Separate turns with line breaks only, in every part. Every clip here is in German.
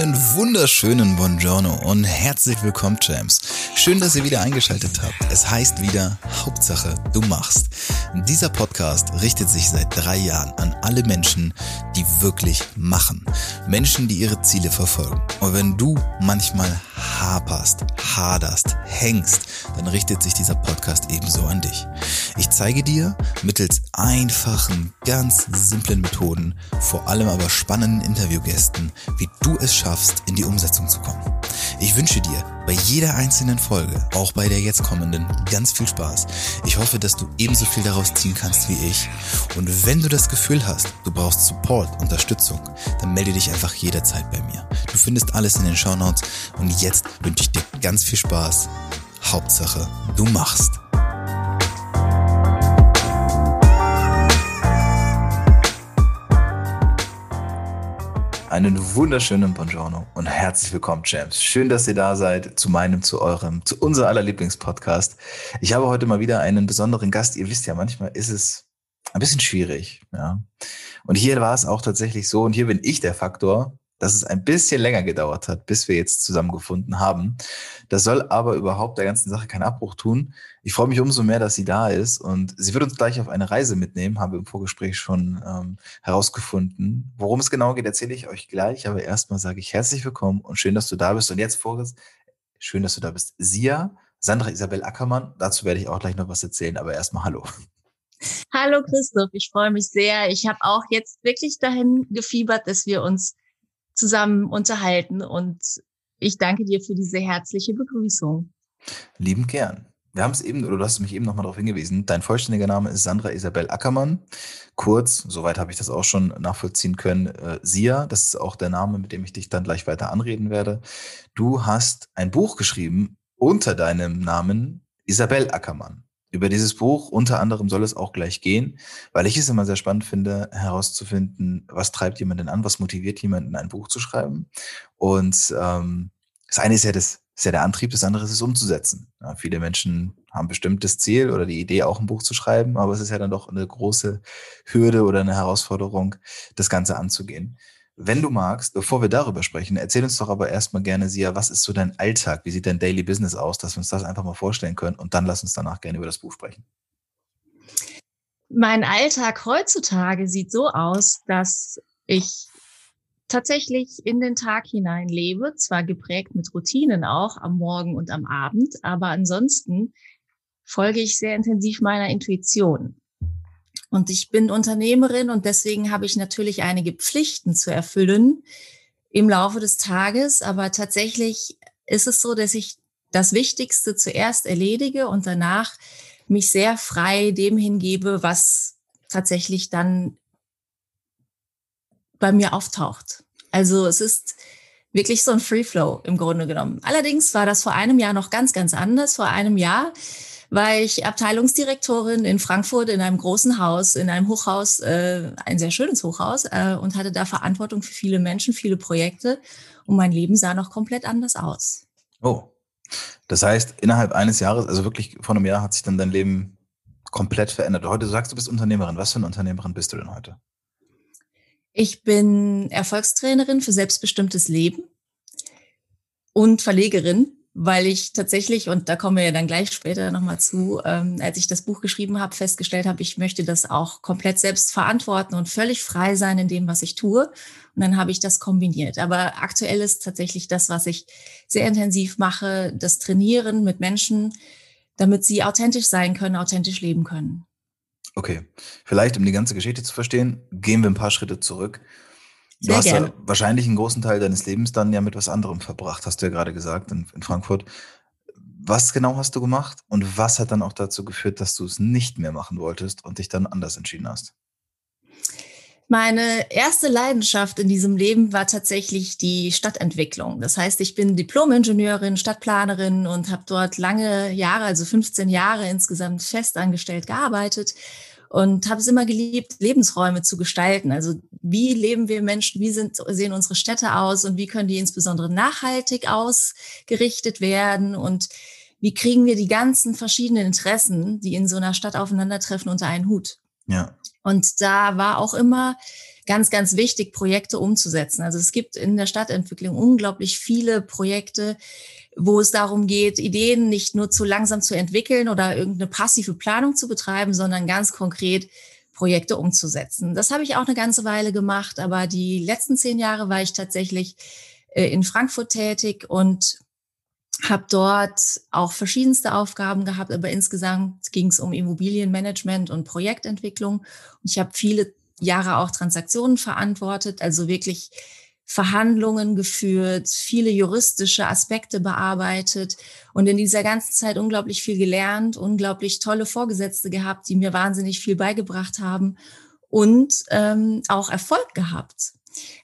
Einen wunderschönen Buongiorno und herzlich willkommen, Champs. Schön, dass ihr wieder eingeschaltet habt. Es heißt wieder Hauptsache, du machst. Dieser Podcast richtet sich seit drei Jahren an alle Menschen, die wirklich machen. Menschen, die ihre Ziele verfolgen. Und wenn du manchmal haperst, haderst, hängst, dann richtet sich dieser Podcast ebenso an dich. Ich zeige dir mittels einfachen, ganz simplen Methoden, vor allem aber spannenden Interviewgästen, wie du es schaffst, in die Umsetzung zu kommen. Ich wünsche dir bei jeder einzelnen Folge, auch bei der jetzt kommenden, ganz viel Spaß. Ich hoffe, dass du ebenso viel daraus ziehen kannst wie ich. Und wenn du das Gefühl hast, du brauchst Support, Unterstützung, dann melde dich einfach jederzeit bei mir. Du findest alles in den Show Notes und jetzt wünsche ich dir ganz viel Spaß. Hauptsache, du machst. Einen wunderschönen Buongiorno und herzlich willkommen, Champs. Schön, dass ihr da seid zu meinem, zu eurem, zu unser aller Lieblingspodcast. Ich habe heute mal wieder einen besonderen Gast. Ihr wisst ja, manchmal ist es ein bisschen schwierig, ja. Und hier war es auch tatsächlich so, und hier bin ich der Faktor, dass es ein bisschen länger gedauert hat, bis wir jetzt zusammengefunden haben. Das soll aber überhaupt der ganzen Sache keinen Abbruch tun. Ich freue mich umso mehr, dass sie da ist und sie wird uns gleich auf eine Reise mitnehmen, haben wir im Vorgespräch schon ähm, herausgefunden. Worum es genau geht, erzähle ich euch gleich, aber erstmal sage ich herzlich willkommen und schön, dass du da bist. Und jetzt vorerst, schön, dass du da bist. Sia, Sandra Isabel Ackermann, dazu werde ich auch gleich noch was erzählen, aber erstmal hallo.
Hallo Christoph, ich freue mich sehr. Ich habe auch jetzt wirklich dahin gefiebert, dass wir uns zusammen unterhalten. Und ich danke dir für diese herzliche Begrüßung.
Lieben gern. Wir haben es eben, oder du hast mich eben nochmal darauf hingewiesen, dein vollständiger Name ist Sandra Isabel Ackermann. Kurz, soweit habe ich das auch schon nachvollziehen können, äh, Sia, das ist auch der Name, mit dem ich dich dann gleich weiter anreden werde. Du hast ein Buch geschrieben unter deinem Namen Isabel Ackermann. Über dieses Buch unter anderem soll es auch gleich gehen, weil ich es immer sehr spannend finde, herauszufinden, was treibt jemanden an, was motiviert jemanden, ein Buch zu schreiben. Und ähm, das eine ist ja, das, ist ja der Antrieb, das andere ist es umzusetzen. Ja, viele Menschen haben bestimmt das Ziel oder die Idee, auch ein Buch zu schreiben, aber es ist ja dann doch eine große Hürde oder eine Herausforderung, das Ganze anzugehen. Wenn du magst, bevor wir darüber sprechen, erzähl uns doch aber erstmal gerne, Sia, was ist so dein Alltag? Wie sieht dein Daily Business aus, dass wir uns das einfach mal vorstellen können und dann lass uns danach gerne über das Buch sprechen.
Mein Alltag heutzutage sieht so aus, dass ich tatsächlich in den Tag hinein lebe, zwar geprägt mit Routinen auch am Morgen und am Abend, aber ansonsten folge ich sehr intensiv meiner Intuition. Und ich bin Unternehmerin und deswegen habe ich natürlich einige Pflichten zu erfüllen im Laufe des Tages. Aber tatsächlich ist es so, dass ich das Wichtigste zuerst erledige und danach mich sehr frei dem hingebe, was tatsächlich dann bei mir auftaucht. Also es ist wirklich so ein Free Flow im Grunde genommen. Allerdings war das vor einem Jahr noch ganz, ganz anders. Vor einem Jahr war ich Abteilungsdirektorin in Frankfurt in einem großen Haus, in einem Hochhaus, äh, ein sehr schönes Hochhaus äh, und hatte da Verantwortung für viele Menschen, viele Projekte und mein Leben sah noch komplett anders aus.
Oh, das heißt, innerhalb eines Jahres, also wirklich vor einem Jahr hat sich dann dein Leben komplett verändert. Heute sagst du, bist Unternehmerin. Was für eine Unternehmerin bist du denn heute?
Ich bin Erfolgstrainerin für selbstbestimmtes Leben und Verlegerin weil ich tatsächlich, und da kommen wir ja dann gleich später nochmal zu, ähm, als ich das Buch geschrieben habe, festgestellt habe, ich möchte das auch komplett selbst verantworten und völlig frei sein in dem, was ich tue. Und dann habe ich das kombiniert. Aber aktuell ist tatsächlich das, was ich sehr intensiv mache, das Trainieren mit Menschen, damit sie authentisch sein können, authentisch leben können.
Okay, vielleicht um die ganze Geschichte zu verstehen, gehen wir ein paar Schritte zurück. Sehr du hast gerne. ja wahrscheinlich einen großen Teil deines Lebens dann ja mit was anderem verbracht, hast du ja gerade gesagt in, in Frankfurt. Was genau hast du gemacht und was hat dann auch dazu geführt, dass du es nicht mehr machen wolltest und dich dann anders entschieden hast?
Meine erste Leidenschaft in diesem Leben war tatsächlich die Stadtentwicklung. Das heißt, ich bin Diplom-Ingenieurin, Stadtplanerin und habe dort lange Jahre, also 15 Jahre insgesamt festangestellt gearbeitet und habe es immer geliebt, Lebensräume zu gestalten. Also wie leben wir Menschen, wie sind, sehen unsere Städte aus und wie können die insbesondere nachhaltig ausgerichtet werden und wie kriegen wir die ganzen verschiedenen Interessen, die in so einer Stadt aufeinandertreffen, unter einen Hut. Ja. Und da war auch immer ganz, ganz wichtig, Projekte umzusetzen. Also es gibt in der Stadtentwicklung unglaublich viele Projekte, wo es darum geht, Ideen nicht nur zu langsam zu entwickeln oder irgendeine passive Planung zu betreiben, sondern ganz konkret Projekte umzusetzen. Das habe ich auch eine ganze Weile gemacht, aber die letzten zehn Jahre war ich tatsächlich äh, in Frankfurt tätig und habe dort auch verschiedenste Aufgaben gehabt, aber insgesamt ging es um Immobilienmanagement und Projektentwicklung. Und ich habe viele Jahre auch Transaktionen verantwortet, also wirklich Verhandlungen geführt, viele juristische Aspekte bearbeitet und in dieser ganzen Zeit unglaublich viel gelernt, unglaublich tolle Vorgesetzte gehabt, die mir wahnsinnig viel beigebracht haben und ähm, auch Erfolg gehabt.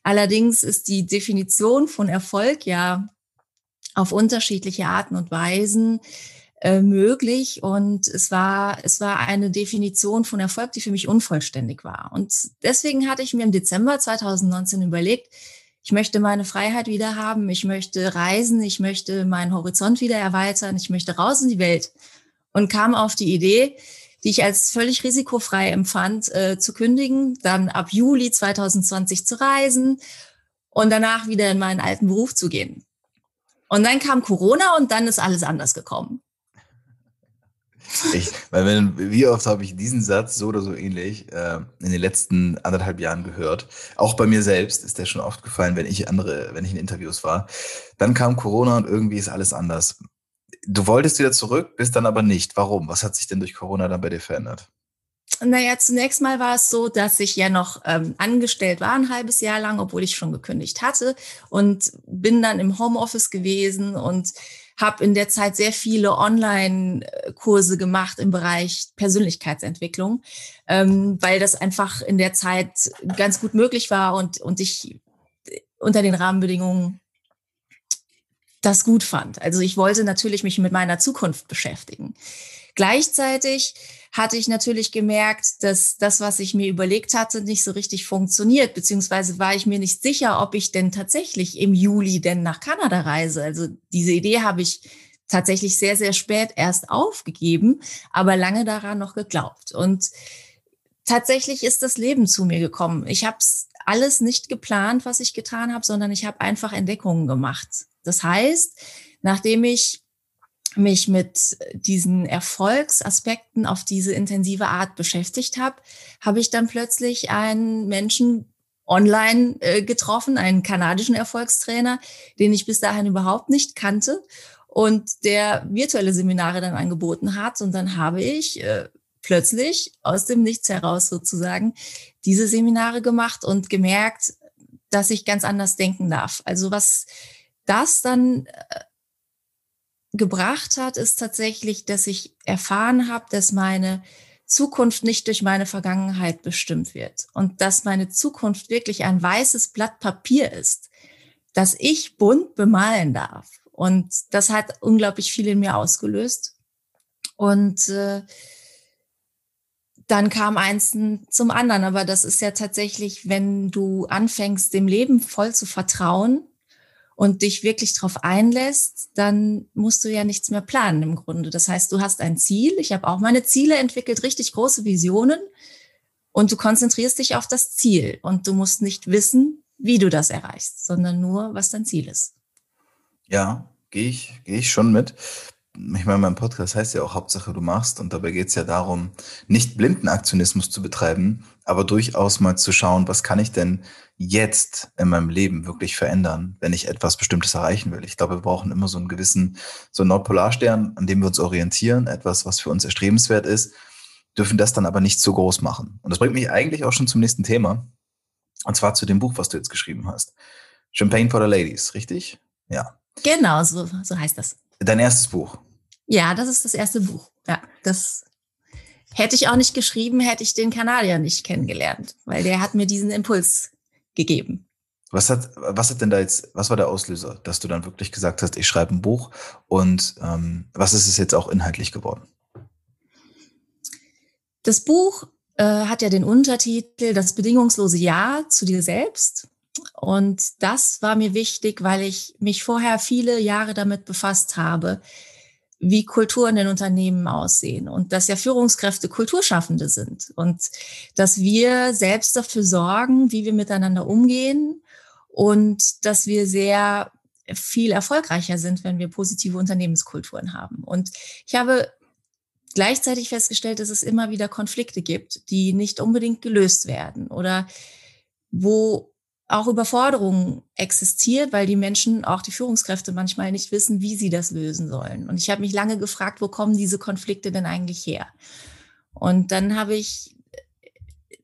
Allerdings ist die Definition von Erfolg ja auf unterschiedliche Arten und Weisen äh, möglich. Und es war es war eine Definition von Erfolg, die für mich unvollständig war. Und deswegen hatte ich mir im Dezember 2019 überlegt, ich möchte meine Freiheit wieder haben, ich möchte reisen, ich möchte meinen Horizont wieder erweitern, ich möchte raus in die Welt. Und kam auf die Idee, die ich als völlig risikofrei empfand, äh, zu kündigen, dann ab Juli 2020 zu reisen und danach wieder in meinen alten Beruf zu gehen. Und dann kam Corona und dann ist alles anders gekommen.
Ich, weil wenn, wie oft habe ich diesen Satz so oder so ähnlich äh, in den letzten anderthalb Jahren gehört. Auch bei mir selbst ist der schon oft gefallen, wenn ich andere, wenn ich in Interviews war. Dann kam Corona und irgendwie ist alles anders. Du wolltest wieder zurück, bist dann aber nicht. Warum? Was hat sich denn durch Corona dann bei dir verändert?
Naja, zunächst mal war es so, dass ich ja noch ähm, angestellt war ein halbes Jahr lang, obwohl ich schon gekündigt hatte und bin dann im Homeoffice gewesen und habe in der Zeit sehr viele Online-Kurse gemacht im Bereich Persönlichkeitsentwicklung, ähm, weil das einfach in der Zeit ganz gut möglich war und, und ich unter den Rahmenbedingungen das gut fand. Also ich wollte natürlich mich mit meiner Zukunft beschäftigen. Gleichzeitig hatte ich natürlich gemerkt, dass das, was ich mir überlegt hatte, nicht so richtig funktioniert, beziehungsweise war ich mir nicht sicher, ob ich denn tatsächlich im Juli denn nach Kanada reise. Also diese Idee habe ich tatsächlich sehr, sehr spät erst aufgegeben, aber lange daran noch geglaubt. Und tatsächlich ist das Leben zu mir gekommen. Ich habe alles nicht geplant, was ich getan habe, sondern ich habe einfach Entdeckungen gemacht. Das heißt, nachdem ich mich mit diesen Erfolgsaspekten auf diese intensive Art beschäftigt habe, habe ich dann plötzlich einen Menschen online äh, getroffen, einen kanadischen Erfolgstrainer, den ich bis dahin überhaupt nicht kannte und der virtuelle Seminare dann angeboten hat. Und dann habe ich äh, plötzlich aus dem Nichts heraus sozusagen diese Seminare gemacht und gemerkt, dass ich ganz anders denken darf. Also was das dann äh, gebracht hat, ist tatsächlich, dass ich erfahren habe, dass meine Zukunft nicht durch meine Vergangenheit bestimmt wird und dass meine Zukunft wirklich ein weißes Blatt Papier ist, das ich bunt bemalen darf. Und das hat unglaublich viel in mir ausgelöst. Und äh, dann kam eins zum anderen. Aber das ist ja tatsächlich, wenn du anfängst, dem Leben voll zu vertrauen, und dich wirklich darauf einlässt, dann musst du ja nichts mehr planen im Grunde. Das heißt, du hast ein Ziel. Ich habe auch meine Ziele entwickelt, richtig große Visionen. Und du konzentrierst dich auf das Ziel. Und du musst nicht wissen, wie du das erreichst, sondern nur, was dein Ziel ist.
Ja, gehe ich, gehe ich schon mit ich meine, mein Podcast heißt ja auch Hauptsache du machst und dabei geht es ja darum, nicht blinden Aktionismus zu betreiben, aber durchaus mal zu schauen, was kann ich denn jetzt in meinem Leben wirklich verändern, wenn ich etwas Bestimmtes erreichen will. Ich glaube, wir brauchen immer so einen gewissen, so einen Nordpolarstern, an dem wir uns orientieren, etwas, was für uns erstrebenswert ist, dürfen das dann aber nicht zu groß machen. Und das bringt mich eigentlich auch schon zum nächsten Thema, und zwar zu dem Buch, was du jetzt geschrieben hast. Champagne for the Ladies, richtig? Ja.
Genau, so, so heißt das.
Dein erstes Buch.
Ja, das ist das erste Buch. Ja, das hätte ich auch nicht geschrieben, hätte ich den Kanadier nicht kennengelernt, weil der hat mir diesen Impuls gegeben.
Was hat, was hat denn da jetzt, was war der Auslöser, dass du dann wirklich gesagt hast, ich schreibe ein Buch und ähm, was ist es jetzt auch inhaltlich geworden?
Das Buch äh, hat ja den Untertitel Das bedingungslose Ja zu dir selbst. Und das war mir wichtig, weil ich mich vorher viele Jahre damit befasst habe, wie Kulturen in Unternehmen aussehen und dass ja Führungskräfte Kulturschaffende sind und dass wir selbst dafür sorgen, wie wir miteinander umgehen und dass wir sehr viel erfolgreicher sind, wenn wir positive Unternehmenskulturen haben. Und ich habe gleichzeitig festgestellt, dass es immer wieder Konflikte gibt, die nicht unbedingt gelöst werden oder wo auch Überforderung existiert, weil die Menschen, auch die Führungskräfte manchmal nicht wissen, wie sie das lösen sollen. Und ich habe mich lange gefragt, wo kommen diese Konflikte denn eigentlich her? Und dann habe ich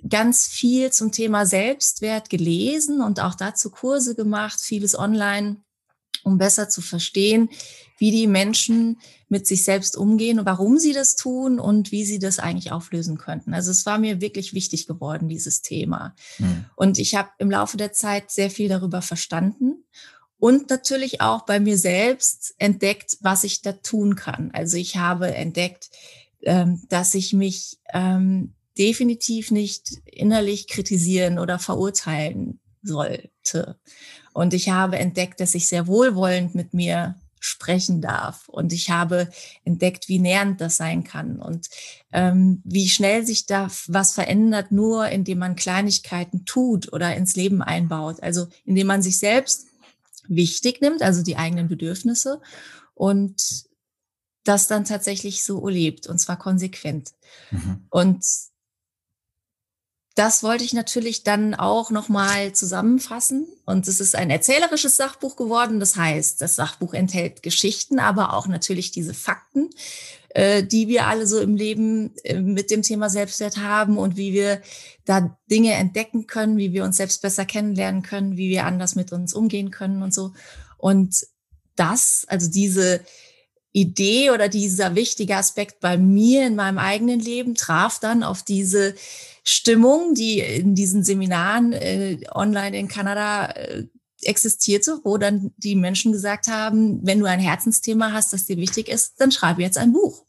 ganz viel zum Thema Selbstwert gelesen und auch dazu Kurse gemacht, vieles online, um besser zu verstehen, wie die Menschen mit sich selbst umgehen und warum sie das tun und wie sie das eigentlich auflösen könnten. Also es war mir wirklich wichtig geworden, dieses Thema. Mhm. Und ich habe im Laufe der Zeit sehr viel darüber verstanden und natürlich auch bei mir selbst entdeckt, was ich da tun kann. Also ich habe entdeckt, ähm, dass ich mich ähm, definitiv nicht innerlich kritisieren oder verurteilen sollte. Und ich habe entdeckt, dass ich sehr wohlwollend mit mir sprechen darf. Und ich habe entdeckt, wie nährend das sein kann und ähm, wie schnell sich da was verändert, nur indem man Kleinigkeiten tut oder ins Leben einbaut. Also indem man sich selbst wichtig nimmt, also die eigenen Bedürfnisse und das dann tatsächlich so lebt und zwar konsequent. Mhm. Und das wollte ich natürlich dann auch nochmal zusammenfassen. Und es ist ein erzählerisches Sachbuch geworden. Das heißt, das Sachbuch enthält Geschichten, aber auch natürlich diese Fakten, äh, die wir alle so im Leben äh, mit dem Thema Selbstwert haben und wie wir da Dinge entdecken können, wie wir uns selbst besser kennenlernen können, wie wir anders mit uns umgehen können und so. Und das, also diese Idee oder dieser wichtige Aspekt bei mir in meinem eigenen Leben traf dann auf diese Stimmung, die in diesen Seminaren äh, online in Kanada äh, existierte, wo dann die Menschen gesagt haben, wenn du ein Herzensthema hast, das dir wichtig ist, dann schreibe jetzt ein Buch.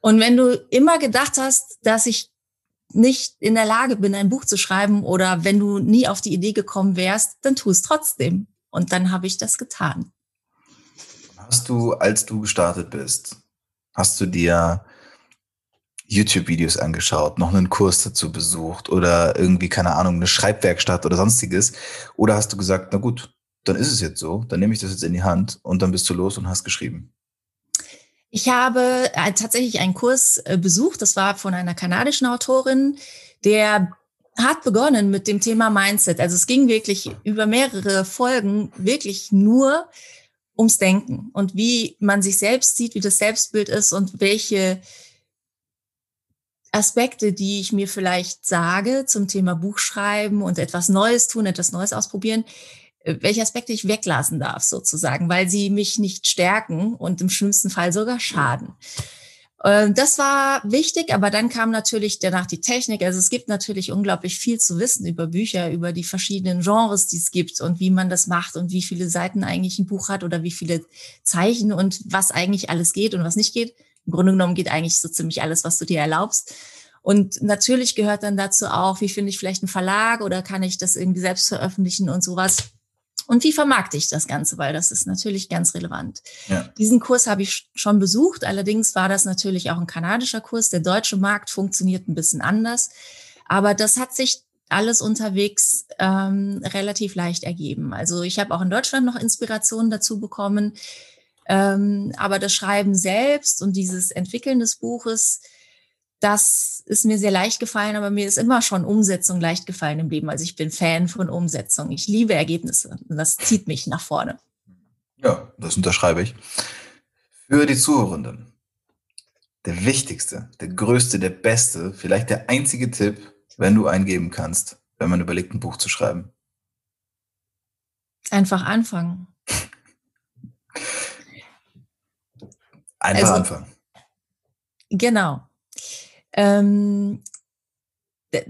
Und wenn du immer gedacht hast, dass ich nicht in der Lage bin, ein Buch zu schreiben oder wenn du nie auf die Idee gekommen wärst, dann tu es trotzdem. Und dann habe ich das getan.
Hast du, als du gestartet bist, hast du dir YouTube-Videos angeschaut, noch einen Kurs dazu besucht oder irgendwie, keine Ahnung, eine Schreibwerkstatt oder sonstiges? Oder hast du gesagt, na gut, dann ist es jetzt so, dann nehme ich das jetzt in die Hand und dann bist du los und hast geschrieben?
Ich habe äh, tatsächlich einen Kurs äh, besucht, das war von einer kanadischen Autorin, der hat begonnen mit dem Thema Mindset. Also es ging wirklich über mehrere Folgen wirklich nur ums Denken und wie man sich selbst sieht, wie das Selbstbild ist und welche Aspekte, die ich mir vielleicht sage zum Thema Buchschreiben und etwas Neues tun, etwas Neues ausprobieren, äh, welche Aspekte ich weglassen darf sozusagen, weil sie mich nicht stärken und im schlimmsten Fall sogar schaden. Ähm, das war wichtig, aber dann kam natürlich danach die Technik. Also es gibt natürlich unglaublich viel zu wissen über Bücher, über die verschiedenen Genres, die es gibt und wie man das macht und wie viele Seiten eigentlich ein Buch hat oder wie viele Zeichen und was eigentlich alles geht und was nicht geht. Im Grunde genommen geht eigentlich so ziemlich alles, was du dir erlaubst. Und natürlich gehört dann dazu auch, wie finde ich vielleicht einen Verlag oder kann ich das irgendwie selbst veröffentlichen und sowas. Und wie vermarkte ich das Ganze? Weil das ist natürlich ganz relevant. Ja. Diesen Kurs habe ich schon besucht. Allerdings war das natürlich auch ein kanadischer Kurs. Der deutsche Markt funktioniert ein bisschen anders. Aber das hat sich alles unterwegs ähm, relativ leicht ergeben. Also ich habe auch in Deutschland noch Inspirationen dazu bekommen. Ähm, aber das Schreiben selbst und dieses Entwickeln des Buches, das ist mir sehr leicht gefallen, aber mir ist immer schon Umsetzung leicht gefallen im Leben. Also ich bin Fan von Umsetzung. Ich liebe Ergebnisse und das zieht mich nach vorne.
Ja, das unterschreibe ich. Für die Zuhörenden, der wichtigste, der größte, der beste, vielleicht der einzige Tipp, wenn du eingeben kannst, wenn man überlegt, ein Buch zu schreiben.
Einfach anfangen.
Einfach also, anfangen.
Genau. Ähm,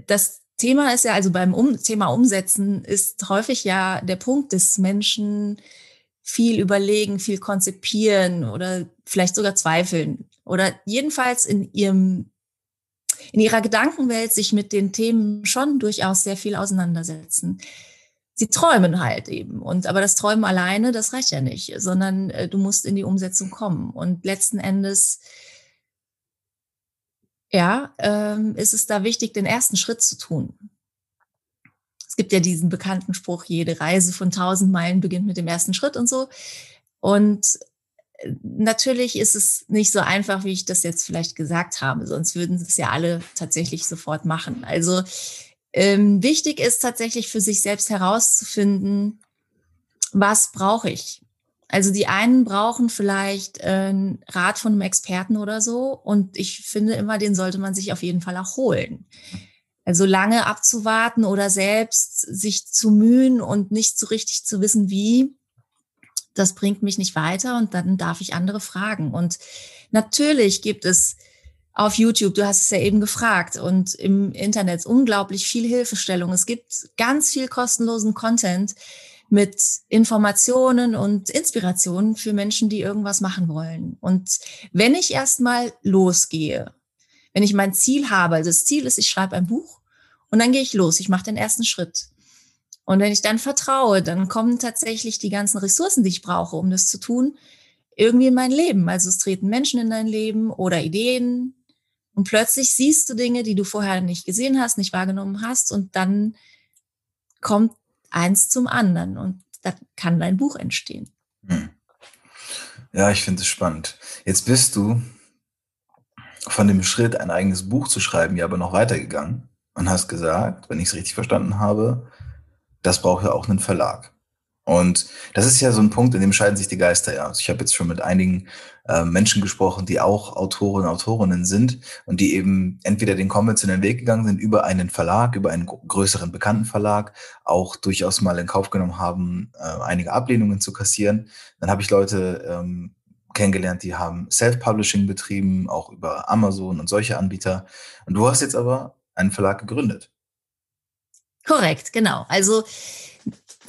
das Thema ist ja, also beim um Thema Umsetzen ist häufig ja der Punkt des Menschen viel überlegen, viel konzipieren oder vielleicht sogar zweifeln oder jedenfalls in ihrem in ihrer Gedankenwelt sich mit den Themen schon durchaus sehr viel auseinandersetzen. sie träumen halt eben. Und aber das Träumen alleine, das reicht ja nicht, sondern äh, du musst in die Umsetzung kommen. Und letzten Endes, ja, ähm, ist es da wichtig, den ersten Schritt zu tun. Es gibt ja diesen bekannten Spruch, jede Reise von tausend Meilen beginnt mit dem ersten Schritt und so. Und äh, natürlich ist es nicht so einfach, wie ich das jetzt vielleicht gesagt habe, sonst würden es ja alle tatsächlich sofort machen. Also ähm, wichtig ist tatsächlich für sich selbst herauszufinden, was brauche ich? Also die einen brauchen vielleicht äh, einen Rat von einem Experten oder so. Und ich finde immer, den sollte man sich auf jeden Fall auch holen. Also lange abzuwarten oder selbst sich zu mühen und nicht so richtig zu wissen, wie, das bringt mich nicht weiter und dann darf ich andere fragen. Und natürlich gibt es auf YouTube, du hast es ja eben gefragt, und im Internet unglaublich viel Hilfestellung. Es gibt ganz viel kostenlosen Content mit Informationen und Inspirationen für Menschen, die irgendwas machen wollen. Und wenn ich erstmal losgehe, wenn ich mein Ziel habe, also das Ziel ist, ich schreibe ein Buch und dann gehe ich los, ich mache den ersten Schritt. Und wenn ich dann vertraue, dann kommen tatsächlich die ganzen Ressourcen, die ich brauche, um das zu tun, irgendwie in mein Leben. Also es treten Menschen in dein Leben oder Ideen, und plötzlich siehst du Dinge, die du vorher nicht gesehen hast, nicht wahrgenommen hast. Und dann kommt eins zum anderen und da kann dein Buch entstehen. Hm.
Ja, ich finde es spannend. Jetzt bist du von dem Schritt, ein eigenes Buch zu schreiben, ja aber noch weitergegangen und hast gesagt, wenn ich es richtig verstanden habe, das braucht ja auch einen Verlag. Und das ist ja so ein Punkt, in dem scheiden sich die Geister ja. Also ich habe jetzt schon mit einigen äh, Menschen gesprochen, die auch Autoren und Autorinnen sind und die eben entweder den konventionellen Weg gegangen sind über einen Verlag, über einen größeren bekannten Verlag, auch durchaus mal in Kauf genommen haben, äh, einige Ablehnungen zu kassieren. Dann habe ich Leute ähm, kennengelernt, die haben Self-Publishing betrieben, auch über Amazon und solche Anbieter. Und du hast jetzt aber einen Verlag gegründet.
Korrekt, genau. Also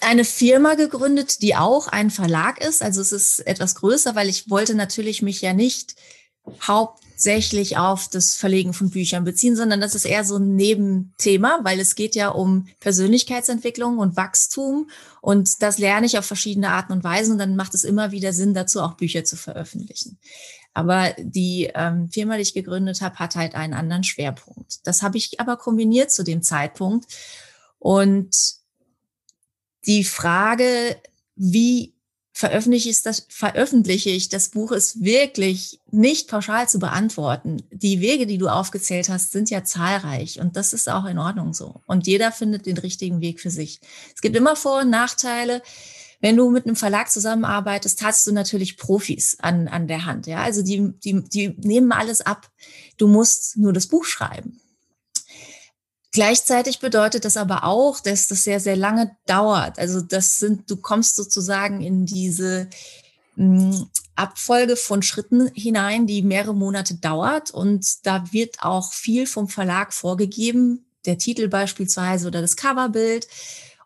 eine Firma gegründet, die auch ein Verlag ist. Also es ist etwas größer, weil ich wollte natürlich mich ja nicht hauptsächlich auf das Verlegen von Büchern beziehen, sondern das ist eher so ein Nebenthema, weil es geht ja um Persönlichkeitsentwicklung und Wachstum und das lerne ich auf verschiedene Arten und Weisen und dann macht es immer wieder Sinn dazu, auch Bücher zu veröffentlichen. Aber die ähm, Firma, die ich gegründet habe, hat halt einen anderen Schwerpunkt. Das habe ich aber kombiniert zu dem Zeitpunkt und die Frage, wie veröffentliche ich, das, veröffentliche ich das Buch, ist wirklich nicht pauschal zu beantworten. Die Wege, die du aufgezählt hast, sind ja zahlreich und das ist auch in Ordnung so. Und jeder findet den richtigen Weg für sich. Es gibt immer Vor- und Nachteile. Wenn du mit einem Verlag zusammenarbeitest, hast du natürlich Profis an, an der Hand. Ja, also die, die, die nehmen alles ab. Du musst nur das Buch schreiben. Gleichzeitig bedeutet das aber auch, dass das sehr, sehr lange dauert. Also das sind, du kommst sozusagen in diese hm, Abfolge von Schritten hinein, die mehrere Monate dauert. Und da wird auch viel vom Verlag vorgegeben, der Titel beispielsweise oder das Coverbild.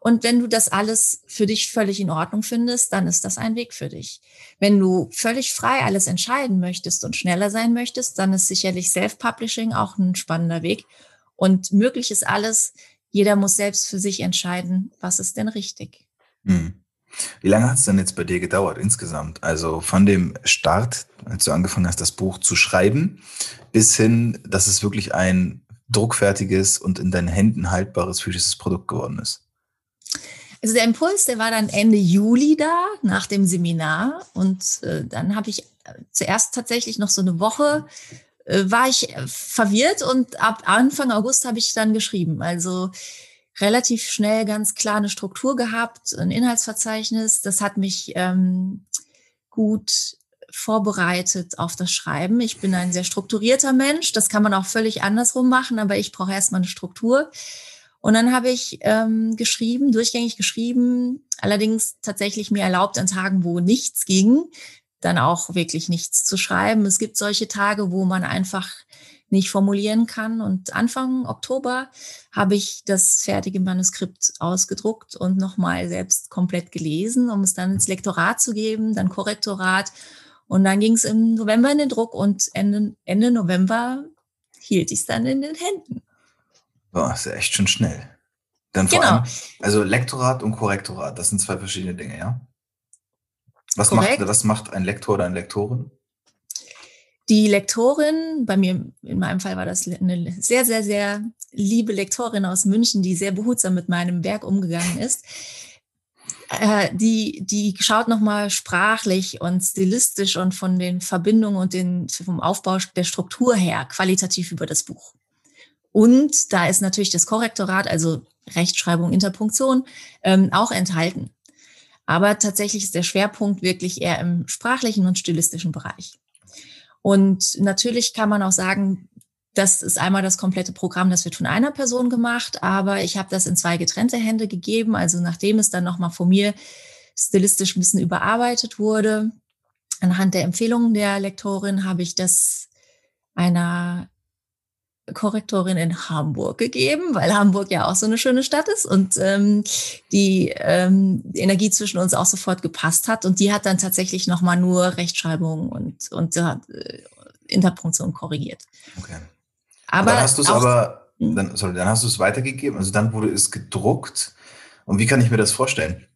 Und wenn du das alles für dich völlig in Ordnung findest, dann ist das ein Weg für dich. Wenn du völlig frei alles entscheiden möchtest und schneller sein möchtest, dann ist sicherlich Self-Publishing auch ein spannender Weg. Und möglich ist alles. Jeder muss selbst für sich entscheiden, was ist denn richtig. Hm.
Wie lange hat es denn jetzt bei dir gedauert insgesamt? Also von dem Start, als du angefangen hast, das Buch zu schreiben, bis hin, dass es wirklich ein druckfertiges und in deinen Händen haltbares physisches Produkt geworden ist?
Also der Impuls, der war dann Ende Juli da, nach dem Seminar. Und äh, dann habe ich zuerst tatsächlich noch so eine Woche äh, war ich verwirrt und ab Anfang August habe ich dann geschrieben. Also relativ schnell ganz klar eine Struktur gehabt, ein Inhaltsverzeichnis. Das hat mich ähm, gut vorbereitet auf das Schreiben. Ich bin ein sehr strukturierter Mensch. Das kann man auch völlig andersrum machen, aber ich brauche erstmal eine Struktur. Und dann habe ich ähm, geschrieben, durchgängig geschrieben, allerdings tatsächlich mir erlaubt an Tagen, wo nichts ging, dann auch wirklich nichts zu schreiben. Es gibt solche Tage, wo man einfach nicht formulieren kann. Und Anfang Oktober habe ich das fertige Manuskript ausgedruckt und nochmal selbst komplett gelesen, um es dann ins Lektorat zu geben, dann Korrektorat. Und dann ging es im November in den Druck und Ende, Ende November hielt ich es dann in den Händen.
Boah, ist ja echt schon schnell. Dann vor genau. allem, also Lektorat und Korrektorat, das sind zwei verschiedene Dinge, ja? Was macht, was macht ein Lektor oder eine Lektorin?
Die Lektorin, bei mir, in meinem Fall war das eine sehr, sehr, sehr liebe Lektorin aus München, die sehr behutsam mit meinem Werk umgegangen ist. Äh, die, die schaut nochmal sprachlich und stilistisch und von den Verbindungen und den, vom Aufbau der Struktur her qualitativ über das Buch. Und da ist natürlich das Korrektorat, also Rechtschreibung, Interpunktion, ähm, auch enthalten. Aber tatsächlich ist der Schwerpunkt wirklich eher im sprachlichen und stilistischen Bereich. Und natürlich kann man auch sagen, das ist einmal das komplette Programm, das wird von einer Person gemacht, aber ich habe das in zwei getrennte Hände gegeben. Also nachdem es dann nochmal von mir stilistisch ein bisschen überarbeitet wurde, anhand der Empfehlungen der Lektorin habe ich das einer Korrektorin in Hamburg gegeben, weil Hamburg ja auch so eine schöne Stadt ist und ähm, die ähm, Energie zwischen uns auch sofort gepasst hat. Und die hat dann tatsächlich nochmal nur Rechtschreibung und, und äh, Interpunktion korrigiert.
Okay. Aber dann hast du es aber, hm? dann, sorry, dann hast du es weitergegeben, also dann wurde es gedruckt. Und wie kann ich mir das vorstellen?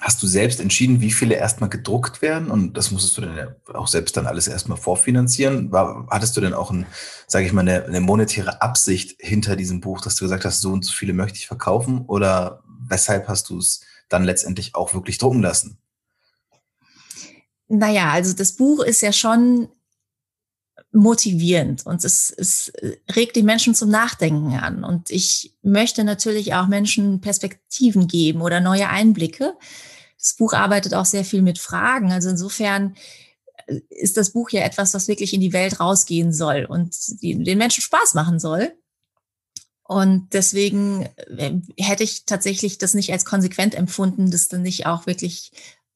Hast du selbst entschieden, wie viele erstmal gedruckt werden? Und das musstest du dann auch selbst dann alles erstmal vorfinanzieren. War, hattest du denn auch ein, sage ich mal, eine, eine monetäre Absicht hinter diesem Buch, dass du gesagt hast, so und so viele möchte ich verkaufen? Oder weshalb hast du es dann letztendlich auch wirklich drucken lassen?
Naja, also das Buch ist ja schon motivierend und es, es regt die Menschen zum Nachdenken an. Und ich möchte natürlich auch Menschen Perspektiven geben oder neue Einblicke. Das Buch arbeitet auch sehr viel mit Fragen. Also insofern äh, ist das Buch ja etwas, was wirklich in die Welt rausgehen soll und den Menschen Spaß machen soll. Und deswegen äh, hätte ich tatsächlich das nicht als konsequent empfunden, das dann nicht auch wirklich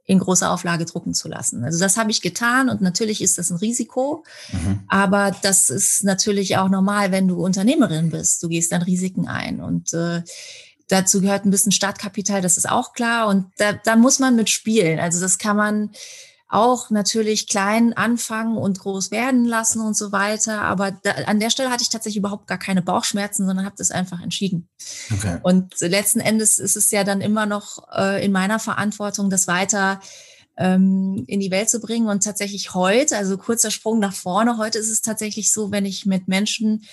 in großer Auflage drucken zu lassen. Also das habe ich getan und natürlich ist das ein Risiko, mhm. aber das ist natürlich auch normal, wenn du Unternehmerin bist. Du gehst dann Risiken ein und äh, dazu gehört ein bisschen Startkapital, das ist auch klar und da, da muss man mitspielen. Also das kann man auch natürlich klein anfangen und groß werden lassen und so weiter. Aber da, an der Stelle hatte ich tatsächlich überhaupt gar keine Bauchschmerzen, sondern habe das einfach entschieden. Okay. Und letzten Endes ist es ja dann immer noch äh, in meiner Verantwortung, das weiter ähm, in die Welt zu bringen. Und tatsächlich heute, also kurzer Sprung nach vorne, heute ist es tatsächlich so, wenn ich mit Menschen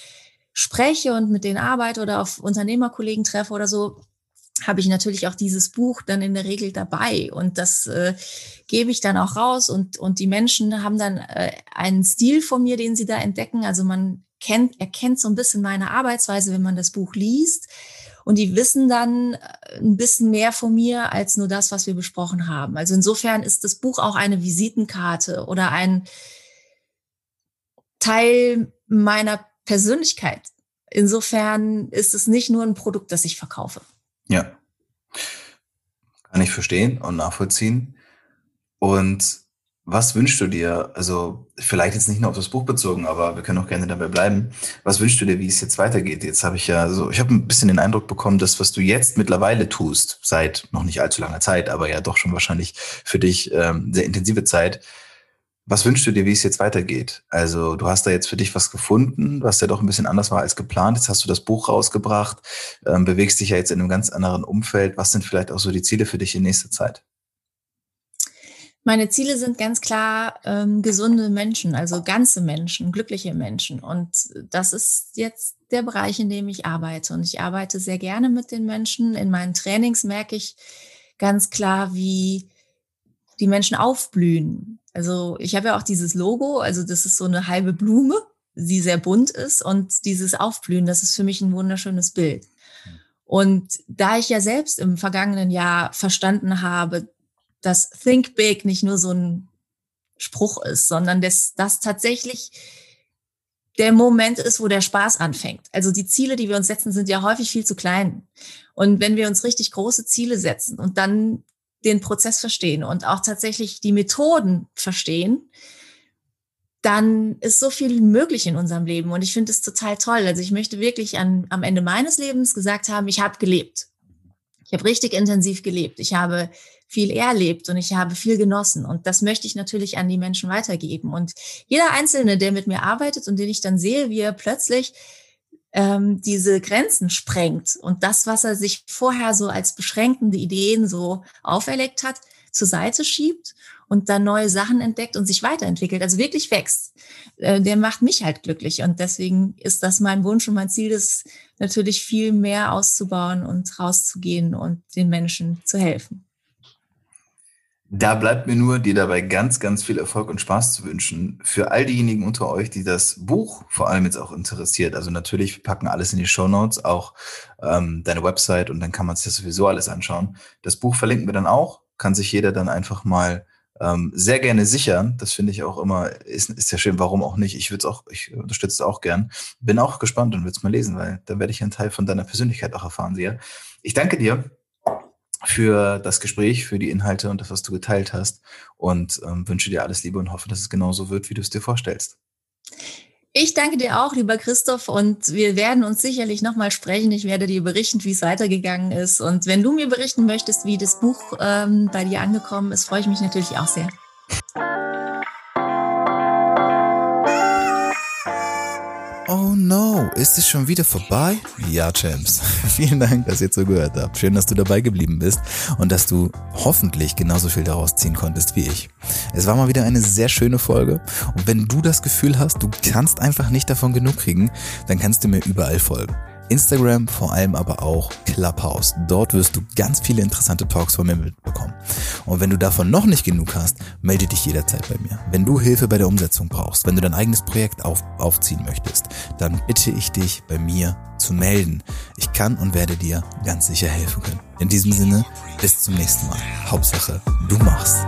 spreche und mit denen arbeite oder auf Unternehmerkollegen treffe oder so, habe ich natürlich auch dieses Buch dann in der Regel dabei und das äh, gebe ich dann auch raus und, und die Menschen haben dann äh, einen Stil von mir, den sie da entdecken. Also man kennt, erkennt so ein bisschen meine Arbeitsweise, wenn man das Buch liest und die wissen dann äh, ein bisschen mehr von mir als nur das, was wir besprochen haben. Also insofern ist das Buch auch eine Visitenkarte oder ein Teil meiner Persönlichkeit. Insofern ist es nicht nur ein Produkt, das ich verkaufe.
Ja. Kann ich verstehen und nachvollziehen. Und was wünschst du dir? Also vielleicht jetzt nicht nur auf das Buch bezogen, aber wir können auch gerne dabei bleiben. Was wünschst du dir, wie es jetzt weitergeht? Jetzt habe ich ja so, ich habe ein bisschen den Eindruck bekommen, dass was du jetzt mittlerweile tust, seit noch nicht allzu langer Zeit, aber ja doch schon wahrscheinlich für dich ähm, sehr intensive Zeit, was wünschst du dir, wie es jetzt weitergeht? Also du hast da jetzt für dich was gefunden, was ja doch ein bisschen anders war als geplant. Jetzt hast du das Buch rausgebracht, ähm, bewegst dich ja jetzt in einem ganz anderen Umfeld. Was sind vielleicht auch so die Ziele für dich in nächster Zeit?
Meine Ziele sind ganz klar ähm, gesunde Menschen, also ganze Menschen, glückliche Menschen. Und das ist jetzt der Bereich, in dem ich arbeite. Und ich arbeite sehr gerne mit den Menschen. In meinen Trainings merke ich ganz klar, wie die Menschen aufblühen. Also ich habe ja auch dieses Logo, also das ist so eine halbe Blume, die sehr bunt ist und dieses Aufblühen, das ist für mich ein wunderschönes Bild. Und da ich ja selbst im vergangenen Jahr verstanden habe, dass Think Big nicht nur so ein Spruch ist, sondern dass das tatsächlich der Moment ist, wo der Spaß anfängt. Also die Ziele, die wir uns setzen, sind ja häufig viel zu klein. Und wenn wir uns richtig große Ziele setzen und dann den Prozess verstehen und auch tatsächlich die Methoden verstehen, dann ist so viel möglich in unserem Leben. Und ich finde es total toll. Also ich möchte wirklich an, am Ende meines Lebens gesagt haben, ich habe gelebt. Ich habe richtig intensiv gelebt. Ich habe viel erlebt und ich habe viel genossen. Und das möchte ich natürlich an die Menschen weitergeben. Und jeder Einzelne, der mit mir arbeitet und den ich dann sehe, wie er plötzlich ähm, diese Grenzen sprengt und das, was er sich vorher so als beschränkende Ideen so auferlegt hat, zur Seite schiebt und dann neue Sachen entdeckt und sich weiterentwickelt, also wirklich wächst, äh, der macht mich halt glücklich. Und deswegen ist das mein Wunsch und mein Ziel, das natürlich viel mehr auszubauen und rauszugehen und den Menschen zu helfen.
Da bleibt mir nur, dir dabei ganz, ganz viel Erfolg und Spaß zu wünschen. Für all diejenigen unter euch, die das Buch vor allem jetzt auch interessiert. Also natürlich, wir packen alles in die Show Notes, auch ähm, deine Website und dann kann man sich das sowieso alles anschauen. Das Buch verlinken wir dann auch, kann sich jeder dann einfach mal ähm, sehr gerne sichern. Das finde ich auch immer, ist, ist ja schön, warum auch nicht. Ich würde es auch, ich unterstütze es auch gern. Bin auch gespannt und würde es mal lesen, weil dann werde ich einen Teil von deiner Persönlichkeit auch erfahren, Sia. Ich danke dir für das Gespräch, für die Inhalte und das, was du geteilt hast. Und ähm, wünsche dir alles Liebe und hoffe, dass es genauso wird, wie du es dir vorstellst.
Ich danke dir auch, lieber Christoph, und wir werden uns sicherlich nochmal sprechen. Ich werde dir berichten, wie es weitergegangen ist. Und wenn du mir berichten möchtest, wie das Buch ähm, bei dir angekommen ist, freue ich mich natürlich auch sehr.
Oh no, ist es schon wieder vorbei? Ja, Champs. Vielen Dank, dass ihr zugehört habt. Schön, dass du dabei geblieben bist und dass du hoffentlich genauso viel daraus ziehen konntest wie ich. Es war mal wieder eine sehr schöne Folge und wenn du das Gefühl hast, du kannst einfach nicht davon genug kriegen, dann kannst du mir überall folgen. Instagram, vor allem aber auch Clubhouse. Dort wirst du ganz viele interessante Talks von mir mitbekommen. Und wenn du davon noch nicht genug hast, melde dich jederzeit bei mir. Wenn du Hilfe bei der Umsetzung brauchst, wenn du dein eigenes Projekt auf, aufziehen möchtest, dann bitte ich dich bei mir zu melden. Ich kann und werde dir ganz sicher helfen können. In diesem Sinne, bis zum nächsten Mal. Hauptsache, du machst.